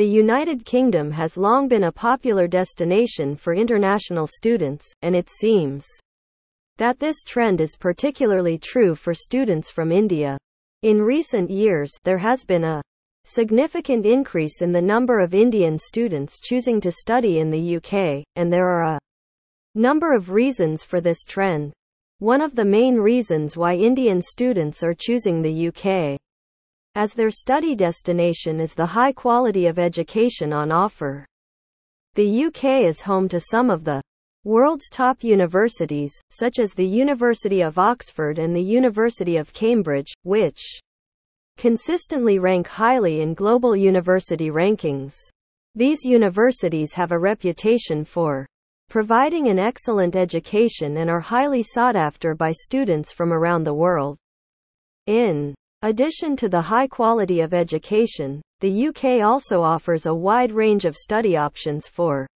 The United Kingdom has long been a popular destination for international students, and it seems that this trend is particularly true for students from India. In recent years, there has been a significant increase in the number of Indian students choosing to study in the UK, and there are a number of reasons for this trend. One of the main reasons why Indian students are choosing the UK as their study destination is the high quality of education on offer. The UK is home to some of the world's top universities, such as the University of Oxford and the University of Cambridge, which consistently rank highly in global university rankings. These universities have a reputation for providing an excellent education and are highly sought after by students from around the world. In addition to the high quality of education, the UK also offers a wide range of study options for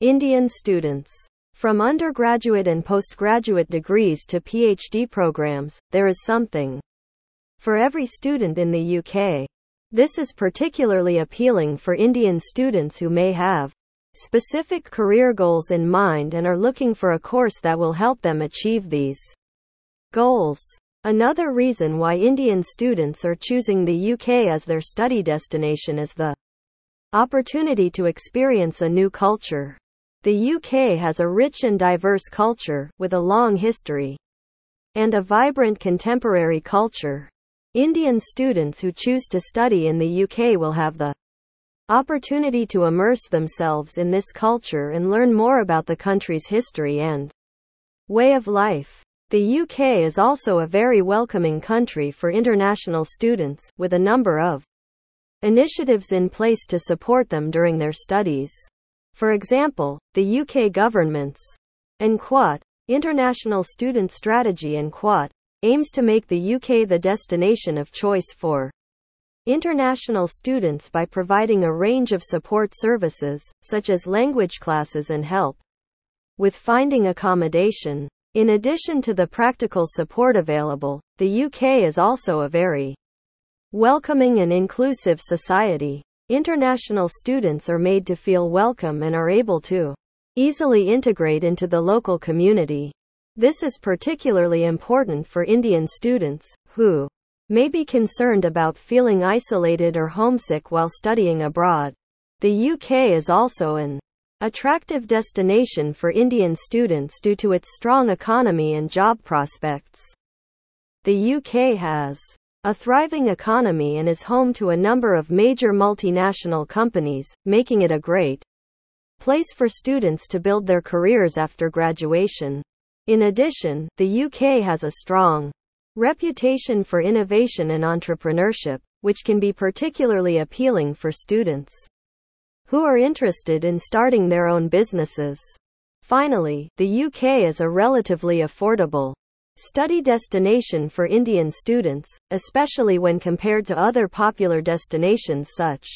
Indian students. From undergraduate and postgraduate degrees to PhD programs, there is something for every student in the UK. This is particularly appealing for Indian students who may have specific career goals in mind and are looking for a course that will help them achieve these goals. Another reason why Indian students are choosing the UK as their study destination is the opportunity to experience a new culture. The UK has a rich and diverse culture, with a long history and a vibrant contemporary culture. Indian students who choose to study in the UK will have the opportunity to immerse themselves in this culture and learn more about the country's history and way of life. The UK is also a very welcoming country for international students, with a number of initiatives in place to support them during their studies. For example, the UK government's NQUAT, International Student Strategy NQUAT, aims to make the UK the destination of choice for international students by providing a range of support services, such as language classes and help with finding accommodation. In addition to the practical support available, the UK is also a very welcoming and inclusive society. International students are made to feel welcome and are able to easily integrate into the local community. This is particularly important for Indian students, who may be concerned about feeling isolated or homesick while studying abroad. The UK is also an attractive destination for Indian students due to its strong economy and job prospects. The UK has a thriving economy and is home to a number of major multinational companies, making it a great place for students to build their careers after graduation. In addition, the UK has a strong reputation for innovation and entrepreneurship, which can be particularly appealing for students who are interested in starting their own businesses. Finally, the UK is a relatively affordable study destination for Indian students, especially when compared to other popular destinations such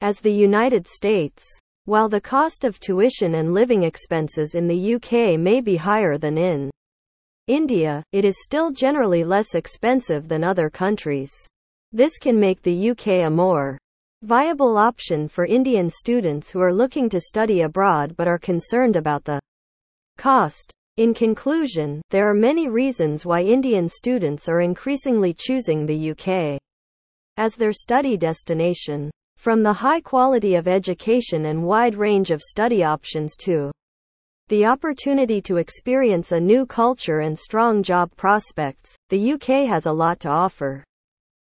as the United States. While the cost of tuition and living expenses in the UK may be higher than in India, it is still generally less expensive than other countries. This can make the UK a more viable option for Indian students who are looking to study abroad but are concerned about the cost. In conclusion, there are many reasons why Indian students are increasingly choosing the UK as their study destination. From the high quality of education and wide range of study options to the opportunity to experience a new culture and strong job prospects, the UK has a lot to offer.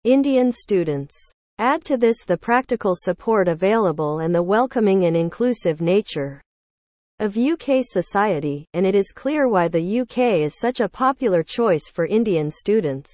Indian students. Add to this the practical support available and the welcoming and inclusive nature of UK society, and it is clear why the UK is such a popular choice for Indian students.